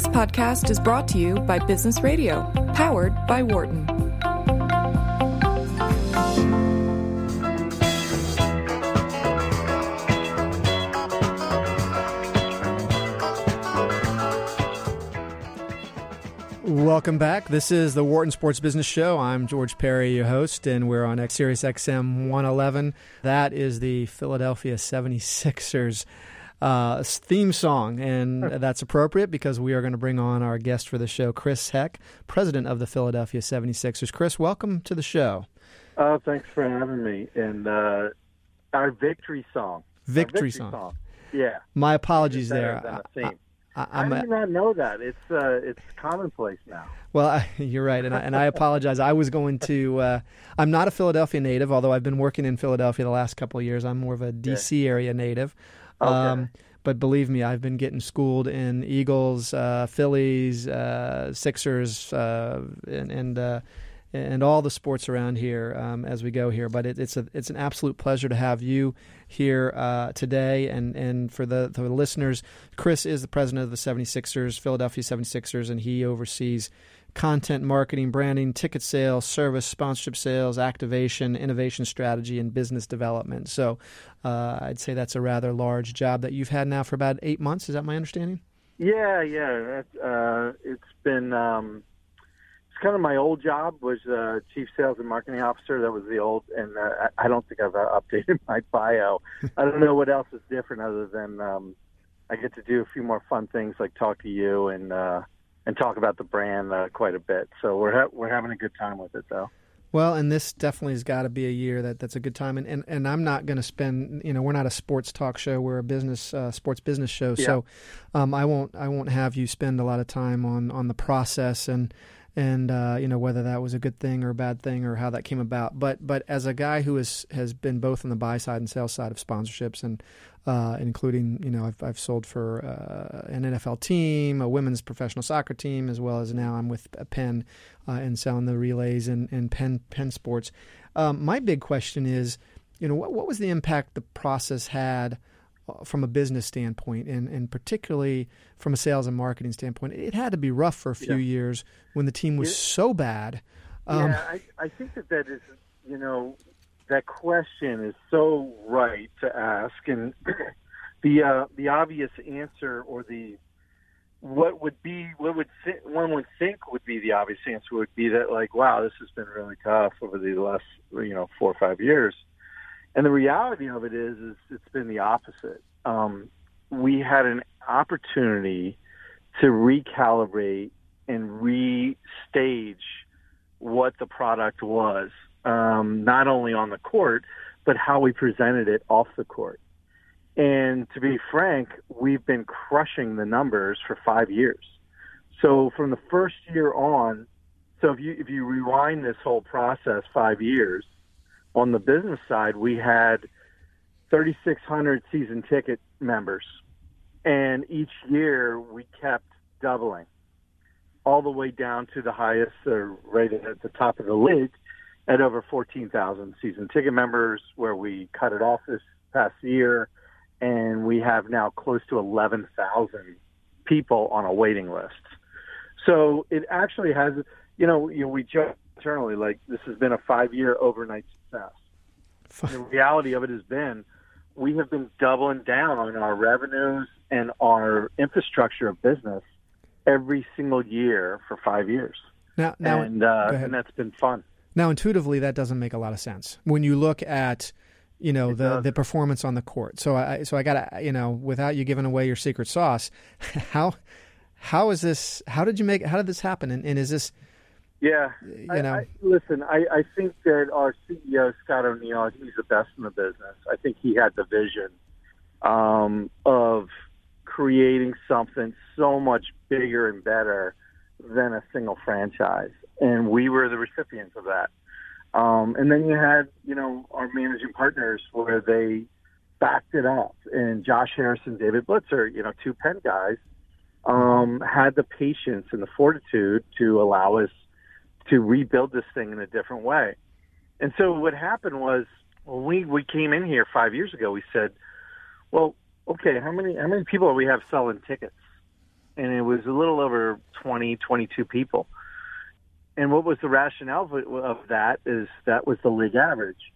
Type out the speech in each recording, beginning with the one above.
This podcast is brought to you by Business Radio, powered by Wharton. Welcome back. This is the Wharton Sports Business Show. I'm George Perry, your host, and we're on X Sirius XM 111. That is the Philadelphia 76ers uh, theme song, and that's appropriate because we are going to bring on our guest for the show, Chris Heck, president of the Philadelphia 76ers. Chris, welcome to the show. Oh, thanks for having me. And uh, our victory song. Victory, victory song. song. Yeah. My apologies there. I, I, I, did not know that. It's uh, it's commonplace now. Well, I, you're right, and I, and I apologize. I was going to. Uh, I'm not a Philadelphia native, although I've been working in Philadelphia the last couple of years. I'm more of a D.C. area native. Okay. Um, but believe me, I've been getting schooled in Eagles, uh, Phillies, uh, Sixers, uh, and and, uh, and all the sports around here um, as we go here. But it, it's a it's an absolute pleasure to have you here uh, today. And, and for the, for the listeners, Chris is the president of the 76ers, Philadelphia 76ers, and he oversees content marketing, branding, ticket sales, service, sponsorship sales, activation, innovation strategy, and business development. So uh, I'd say that's a rather large job that you've had now for about eight months. Is that my understanding? Yeah, yeah. Uh, it's been um, it's kind of my old job was uh, chief sales and marketing officer. That was the old, and uh, I don't think I've uh, updated my bio. I don't know what else is different other than um, I get to do a few more fun things like talk to you and. And talk about the brand uh, quite a bit. So we're ha- we're having a good time with it, though. Well, and this definitely has got to be a year that that's a good time. And and, and I'm not going to spend. You know, we're not a sports talk show. We're a business uh, sports business show. Yeah. So, um, I won't I won't have you spend a lot of time on on the process and and uh, you know whether that was a good thing or a bad thing or how that came about. But but as a guy who has has been both on the buy side and sales side of sponsorships and uh, including you know I've I've sold for uh, an NFL team, a women's professional soccer team, as well as now I'm with Penn uh, and selling the relays and and Penn Penn Sports. Um, my big question is, you know, what what was the impact the process had? From a business standpoint, and, and particularly from a sales and marketing standpoint, it had to be rough for a few Yeah. years when the team was Yeah. so bad. Um, yeah, I, I think that that is, you know, that question is so right to ask, and the uh, the obvious answer or the what would be what would thi- one would think would be the obvious answer would be that like wow this has been really tough over the last you know four or five years and the reality of it is is it's been the opposite um, we had an opportunity to recalibrate and restage what the product was um, not only on the court but how we presented it off the court and to be frank, we've been crushing the numbers for five years. So from the first year on, so if you if you rewind this whole process five years, on the business side, we had 3,600 season ticket members, and each year we kept doubling, all the way down to the highest, uh, or right at the top of the league, at over 14,000 season ticket members, where we cut it off this past year and we have now close to 11,000 people on a waiting list. So it actually has, you know, you know, we joke internally like this has been a five-year overnight success. The reality of it has been we have been doubling down on our revenues and our infrastructure of business every single year for five years, now, now, and uh, and that's been fun. Now, intuitively, that doesn't make a lot of sense when you look at, you know, It the does. the performance on the court. So I so I got to you know, without you giving away your secret sauce, how how is this? How did you make? How did this happen? And, and is this, Yeah, you know, I, listen, I, I think that our CEO Scott O'Neill, he's the best in the business. I think he had the vision um, of creating something so much bigger and better than a single franchise, and we were the recipients of that. Um, and then you had, you know, our managing partners where they backed it up, and Josh Harrison, David Blitzer, you know, two Penn guys, um, had the patience and the fortitude to allow us to rebuild this thing in a different way. And so what happened was when we, we came in here five years ago, we said, well, okay, how many how many people do we have selling tickets? and it was a little over 20, 22 people. And what was the rationale of, that is that was the league average.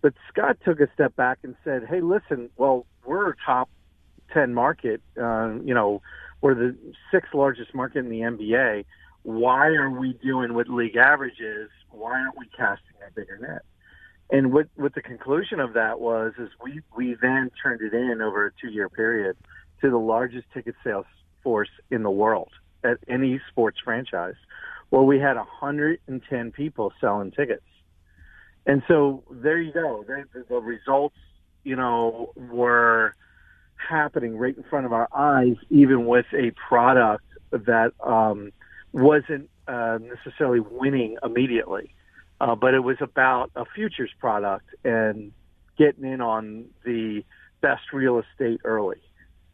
But Scott took a step back and said, "Hey, listen. Well, we're a top ten market. Uh, you know, we're the sixth largest market in the NBA. Why are we doing what league average is? Why aren't we casting a bigger net?" And what what the conclusion of that was is we we then turned it in over a two year period to the largest ticket sales force in the world at any sports franchise. Well, we had 110 people selling tickets. And so there you go. The, the results, you know, were happening right in front of our eyes, even with a product that um, wasn't uh, necessarily winning immediately. Uh, but it was about a futures product and getting in on the best real estate early.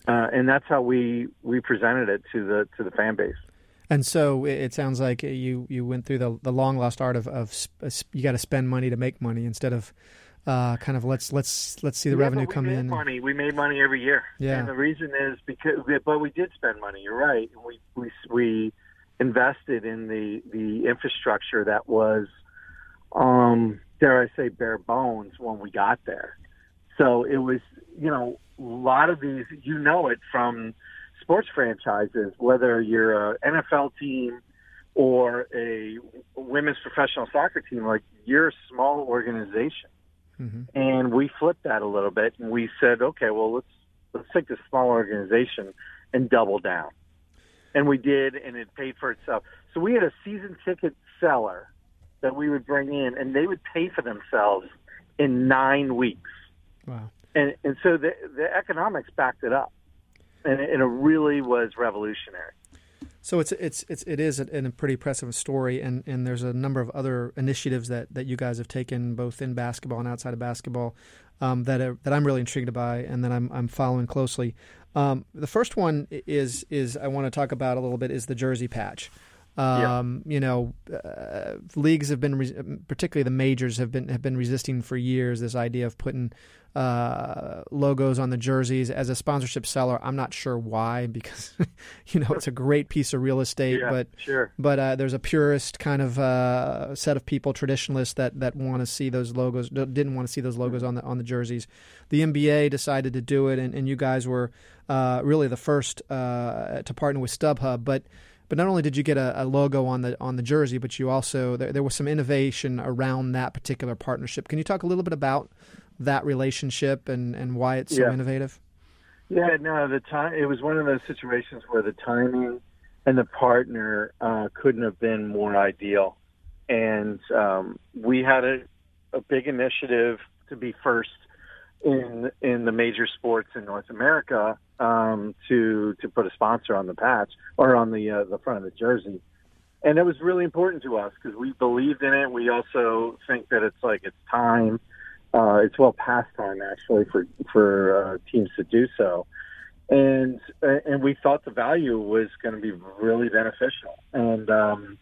Uh, and that's how we, we presented it to the to the fan base. And so it sounds like you, you went through the, the long lost art of, of you got to spend money to make money instead of uh, kind of let's let's let's see the yeah, revenue come in. Money, we made money every year. Yeah, and the reason is because, but we did spend money. You're right. We we we invested in the the infrastructure that was, um, dare I say, bare bones when we got there. So it was, you know, a lot of these, you know, it from sports franchises, whether you're an NFL team or a women's professional soccer team, like you're a small organization. Mm-hmm. And we flipped that a little bit and we said, okay, well, let's, let's take this small organization and double down. And we did, and it paid for itself. So we had a season ticket seller that we would bring in, and they would pay for themselves in nine weeks. Wow. And, and so the, the economics backed it up and it, and it really was revolutionary. So it's it's it's it is a, a, pretty impressive story, and, and there's a number of other initiatives that, that you guys have taken both in basketball and outside of basketball um, that are, that I'm really intrigued by, and that I'm I'm following closely. Um, the first one is is I want to talk about a little bit is the jersey patch. Um, yeah. You know, uh, leagues have been, re- particularly the majors, have been have been resisting for years this idea of putting uh, logos on the jerseys as a sponsorship seller. I'm not sure why, because you know it's a great piece of real estate, yeah, but sure. but uh, there's a purist kind of uh, set of people, traditionalists that that want to see those logos, didn't want to see those logos on the on the jerseys. The NBA decided to do it, and, and you guys were uh, really the first uh, to partner with StubHub, but. But not only did you get a, a, logo on the on the jersey, but you also there, there was some innovation around that particular partnership. Can you talk a little bit about that relationship and, and why it's so yeah. innovative? Yeah, no, the time it was one of those situations where the timing and the partner uh, couldn't have been more ideal, and um, we had a, a big initiative to be first in in the major sports in North America um, to to put a sponsor on the patch or on the uh, the front of the jersey, and it was really important to us because we believed in it. We also think that it's like it's time uh, it's well past time actually for for uh, teams to do so, and and we thought the value was going to be really beneficial. And um,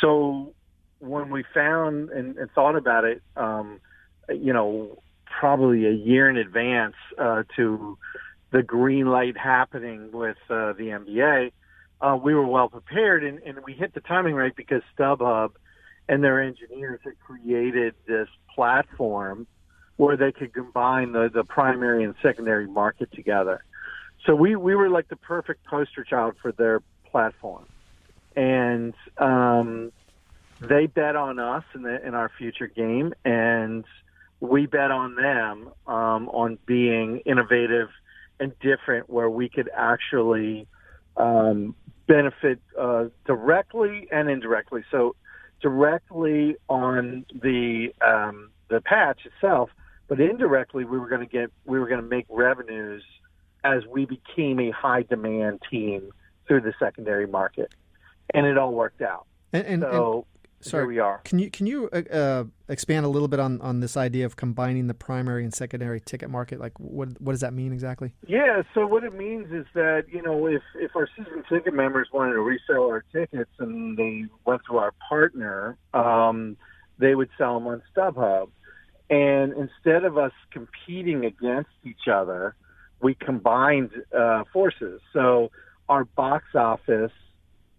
so when we found and, and thought about it, um, you know, probably a year in advance uh, to the green light happening with uh, the NBA, uh, we were well prepared, and, and we hit the timing right because StubHub and their engineers had created this platform where they could combine the, the primary and secondary market together. So we, we were like the perfect poster child for their platform. And um, they bet on us in, the, in our future game, and we bet on them um, on being innovative and different, where we could actually um, benefit uh, directly and indirectly. So directly on the um, the patch itself, but indirectly we were going to get we were going to make revenues as we became a high demand team through the secondary market, and it all worked out. And, and, so and, sorry, here we are. Can you can you uh, uh, expand a little bit on, on this idea of combining the primary and secondary ticket market? Like, what what does that mean exactly? Yeah, so what it means is that you know if if our season ticket members wanted to resell our tickets and they went through our partner, um, they would sell them on StubHub and instead of us competing against each other, we combined uh, forces. So our box office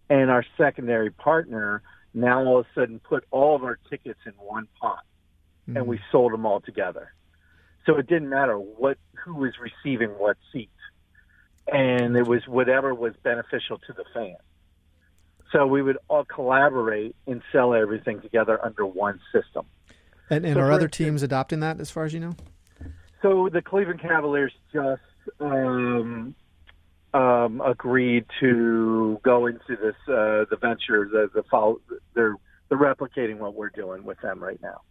and our secondary partner now all of a sudden put all of our tickets in one pot mm-hmm. and we sold them all together. So it didn't matter what who was receiving what seat. And it was whatever was beneficial to the fan. So we would all collaborate and sell everything together under one system. And, and so are other teams adopting that as far as you know? So the Cleveland Cavaliers just um, um, agreed to go into this uh, the venture. The the follow, they're they're replicating what we're doing with them right now.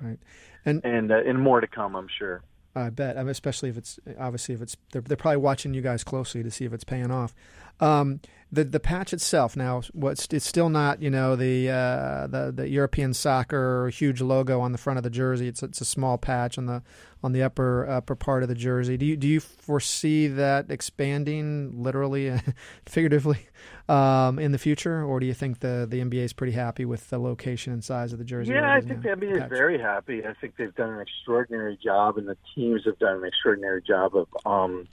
Right, and and uh, and more to come, I'm sure. I bet, I mean, especially if it's obviously if it's they're, they're probably watching you guys closely to see if it's paying off. Um, the the patch itself now, what's it's still not you know the uh, the the European soccer huge logo on the front of the jersey. It's it's a small patch on the on the upper upper part of the jersey. Do you do you foresee that expanding literally, figuratively, um, in the future, or do you think the the NBA is pretty happy with the location and size of the jersey? Yeah, I think now? the NBA patch? is very happy. I think they've done an extraordinary job, and the teams have done an extraordinary job of. Um,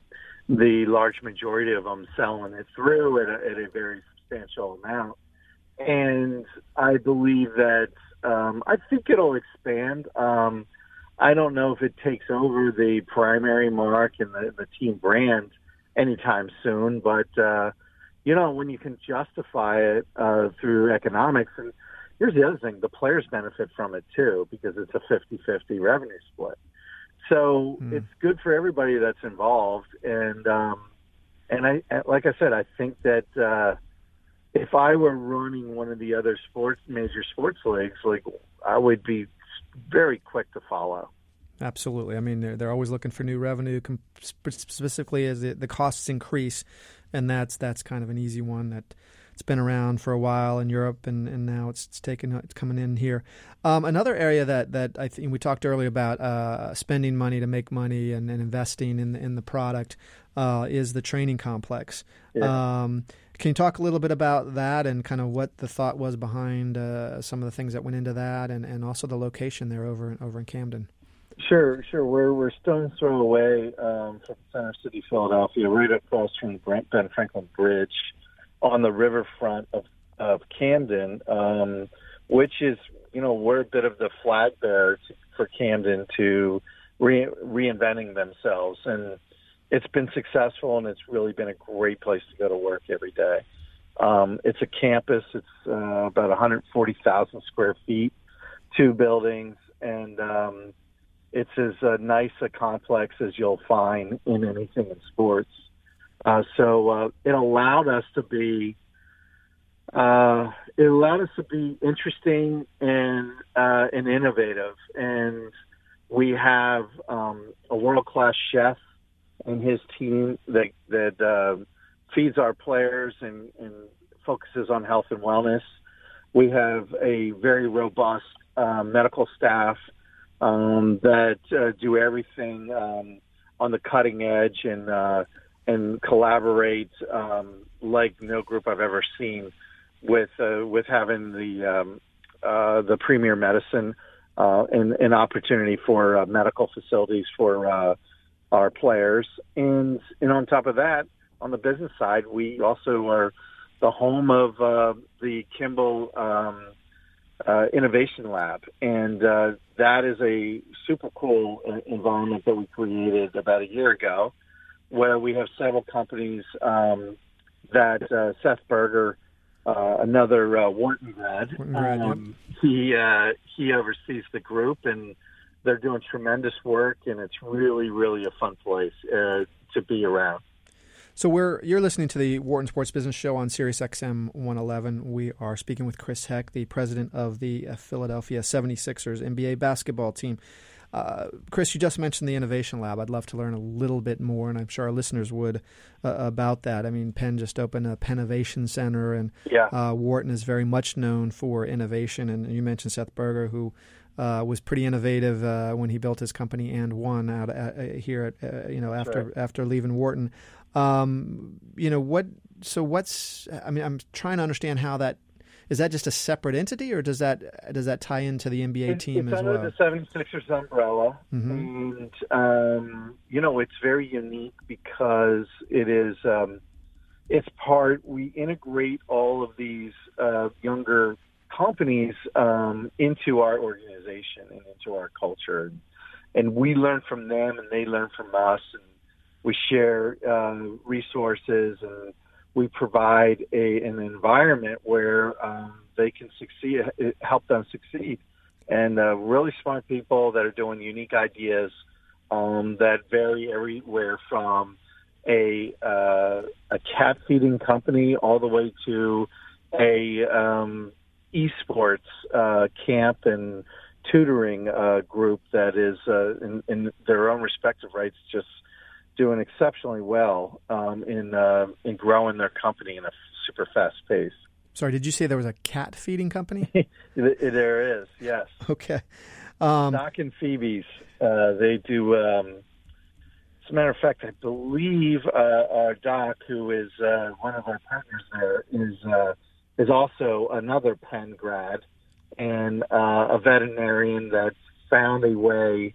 the large majority of them selling it through at a, at a very substantial amount. And I believe that um, I think it'll expand. Um, I don't know if it takes over the primary mark and the, the team brand anytime soon, but uh, you know when you can justify it uh, through economics, and here's the other thing: the players benefit from it too because it's a 50-50 revenue split. So mm. it's good for everybody that's involved, and um, and I like I said, I think that uh, if I were running one of the other sports major sports leagues, like I would be very quick to follow. Absolutely. I mean, they're they're always looking for new revenue, specifically as the, the costs increase, and that's that's kind of an easy one that it's been around for a while in Europe, and, and now it's, it's taken it's coming in here. Um, another area that, that I think we talked earlier about uh, spending money to make money and, and investing in in the product uh, is the training complex. Yeah. Um, can you talk a little bit about that and kind of what the thought was behind uh, some of the things that went into that, and, and also the location there over over in Camden? Sure, sure. We're we're stone's throw away um, from Center City, Philadelphia, right across from the Ben Franklin Bridge on the riverfront of of Camden, um, which is you know we're a bit of the flag bearer for Camden to re- reinventing themselves, and it's been successful, and it's really been a great place to go to work every day. Um, it's a campus. It's uh, about 140,000 square feet, two buildings, and um, it's as uh, nice a complex as you'll find in anything in sports. Uh, so uh, it allowed us to be uh, it allowed us to be interesting and uh, and innovative. And we have um, a world class chef and his team that that uh, feeds our players and, and focuses on health and wellness. We have a very robust uh, medical staff um, that do everything um, on the cutting edge and and collaborate um, like no group I've ever seen with uh, with having the um, uh, the premier medicine uh, and an opportunity for uh, medical facilities for uh, our players, and and on top of that, on the business side, we also are the home of uh, the Kimball um, Innovation Lab, and that is a super cool environment that we created about a year ago where we have several companies um, that uh, Seth Berger, uh, another uh, Wharton grad, Wharton grad um, he uh, he oversees the group, and they're doing tremendous work, and it's really really a fun place uh, to be around. So we're you're listening to the Wharton Sports Business Show on Sirius XM 111. We are speaking with Chris Heck, the president of the uh, Philadelphia 76ers NBA basketball team. Uh, Chris, you just mentioned the Innovation Lab. I'd love to learn a little bit more, and I'm sure our listeners would uh, about that. I mean, Penn just opened a Pennovation Center, and yeah. uh, Wharton is very much known for innovation. And you mentioned Seth Berger, who uh, was pretty innovative uh, when he built his company And1 out uh, here at you know after right. after leaving Wharton. Um, you know what? So what's? I mean, I'm trying to understand how that is that just a separate entity, or does that does that tie into the NBA it, team as well? It's under the 76ers umbrella, mm-hmm. and um, you know it's very unique because it is um, it's part we integrate all of these uh, younger companies um, into our organization and into our culture, and, and we learn from them, and they learn from us, and we share uh, resources, and we provide a an environment where um, they can succeed, help them succeed, and uh, really smart people that are doing unique ideas um, that vary everywhere from a uh, a cat feeding company all the way to a um, esports uh, camp and tutoring uh, group that is uh, in, in their own respective rights just doing exceptionally well um, in uh, in growing their company in a super fast pace. Sorry, did you say there was a cat feeding company? there is, yes. Okay. Um, Doc and Phoebe's. Uh, they do. Um, as a matter of fact, I believe uh, our doc, who is uh, one of our partners there, is uh, is also another Penn grad and uh, a veterinarian that found a way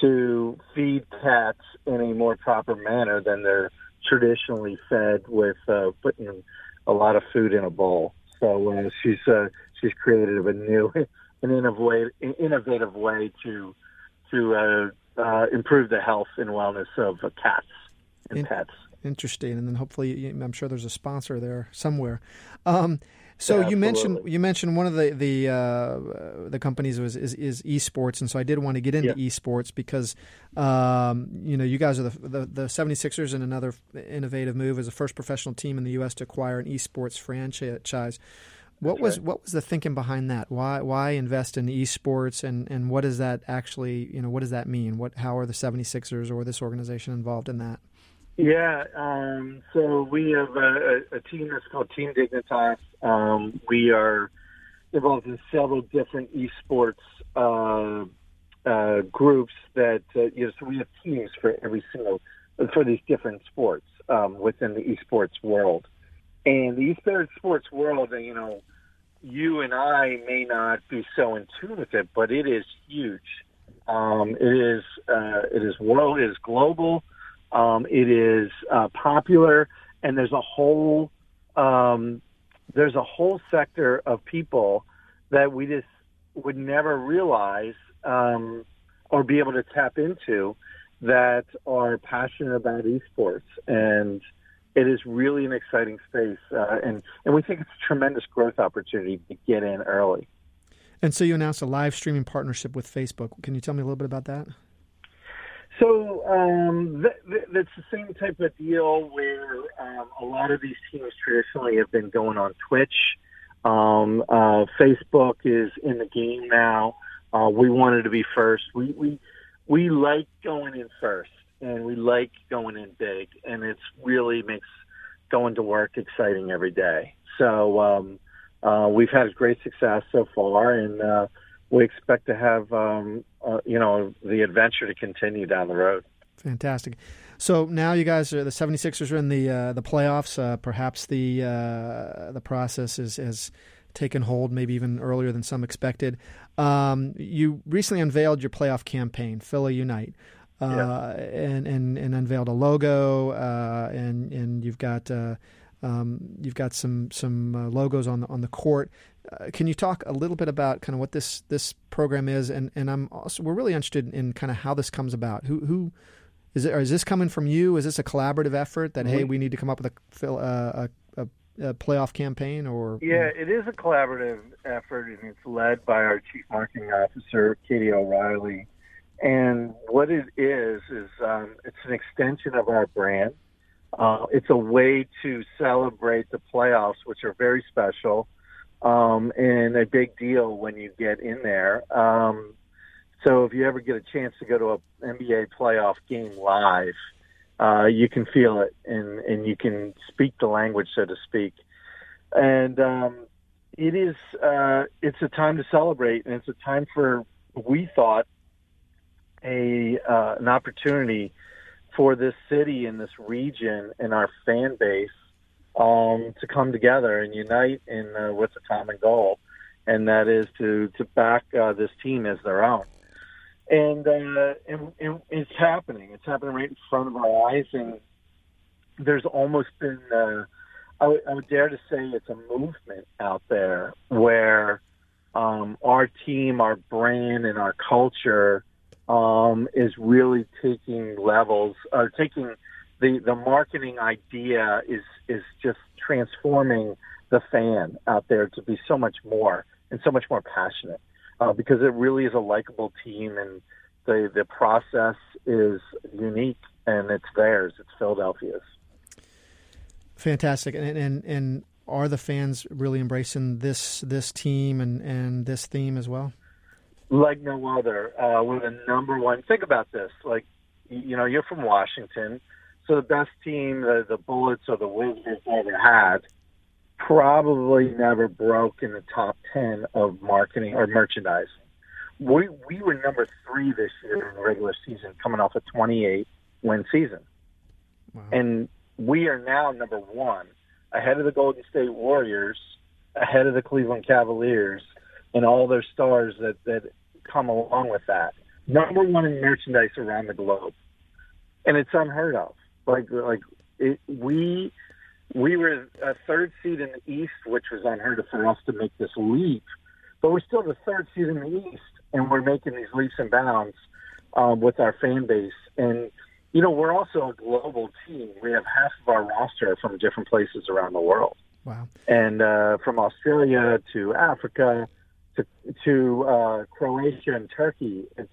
to feed cats in a more proper manner than they're traditionally fed with uh, putting a lot of food in a bowl. So uh, she's uh, she's created a new, an innovative innovative way to to uh, uh, improve the health and wellness of uh, cats and in- pets. Interesting, and then hopefully, I'm sure there's a sponsor there somewhere. Um, so you mentioned you mentioned one of the the uh, the companies was is, is, esports, and so I did want to get into yeah. esports because um, you know you guys are the, the, the 76ers and another innovative move as the first professional team in the U.S. to acquire an esports franchise. What That's was right. what was the thinking behind that? Why why invest in esports and, and what does that actually you know what does that mean? What how are the 76ers or this organization involved in that? Yeah, um, so we have a, a, team that's called Team Dignitas. Um, we are involved in several different esports uh, uh, groups that uh, you know. So we have teams for every single for these different sports um, within the esports world, and the esports sports world. You know, you and I may not be so in tune with it, but it is huge. Um, it is uh, it is world. It is global. Um, it is uh, popular, and there's a whole um, there's a whole sector of people that we just would never realize um, or be able to tap into that are passionate about esports, and it is really an exciting space, uh, and and we think it's a tremendous growth opportunity to get in early. And so you announced a live streaming partnership with Facebook. Can you tell me a little bit about that? So um, th- th- that's the same type of deal where um, a lot of these teams traditionally have been going on Twitch. Um, uh, Facebook is in the game now. Uh, we wanted to be first. We we we like going in first, and we like going in big, and it's really makes going to work exciting every day. So um, uh, we've had great success so far, and uh, we expect to have um, uh, you know the adventure to continue down the road. Fantastic. So now you guys are the 76ers are in the uh, the playoffs. Uh, perhaps the uh, the process is has taken hold, maybe even earlier than some expected. Um, you recently unveiled your playoff campaign, Phila Unite. Uh, yeah. and, and and unveiled a logo, uh, and and you've got um, you've got some some logos on the on the court. Uh, can you talk a little bit about kind of what this this program is, and and I'm also we're really interested in, in kind of how this comes about. Who who is it? Or is this coming from you? Is this a collaborative effort that mm-hmm. hey, we need to come up with a uh, a, a, a, playoff campaign? Or yeah, it is a collaborative effort, and it's led by our chief marketing officer, Katie O'Reilly. And what it is is um, it's an extension of our brand. Uh, it's a way to celebrate the playoffs, which are very special um, and a big deal when you get in there. Um, so if you ever get a chance to go to an NBA playoff game live, uh, you can feel it and, and you can speak the language, so to speak. And um, it is uh, it's a time to celebrate, and it's a time for we thought a uh, an opportunity for this city and this region and our fan base um, to come together and unite in uh, with a common goal, and that is to to back uh, this team as their own. And, uh, and, and it's happening. It's happening right in front of our eyes, and there's almost been, uh, I, would, would dare to say, it's a movement out there where um, our team, our brand, and our culture um, is really taking levels, or taking the the marketing idea is is just transforming the fan out there to be so much more and so much more passionate uh, because it really is a likable team and the the process is unique and it's theirs. It's Philadelphia's. Fantastic, and and and are the fans really embracing this this team and and this theme as well? Like no other. Uh, we're the number one. Think about this. Like you know, you're from Washington, so the best team, the, the Bullets or the Wizards ever had, probably never broke in the top ten of marketing or merchandising. We we were number three this year in the regular season, coming off a 28 win season, wow. and we are now number one ahead of the Golden State Warriors, ahead of the Cleveland Cavaliers, and all their stars that that come along with that. Number one in merchandise around the globe, and it's unheard of. Like like it, we we were a third seed in the East, which was unheard of for us to make this leap. But we're still the third seed in the East, and we're making these leaps and bounds um, with our fan base. And you know, we're also a global team. We have half of our roster from different places around the world. Wow. And uh, from Australia to Africa to, to uh, Croatia and Turkey, it's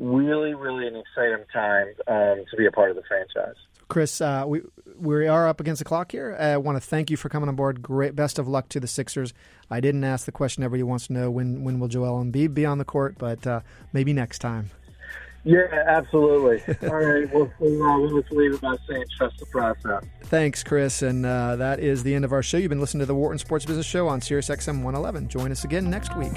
really, really an exciting time um, to be a part of the franchise. Chris, uh, we we are up against the clock here. I want to thank you for coming on board. Great, best of luck to the Sixers. I didn't ask the question everybody wants to know when when will Joel Embiid be on the court, but uh, maybe next time. Yeah, absolutely. All right, we'll, we'll, uh, just leave it by saying trust the process. Thanks, Chris. And uh, that is the end of our show. You've been listening to the Wharton Sports Business Show on SiriusXM 111. Join us again next week.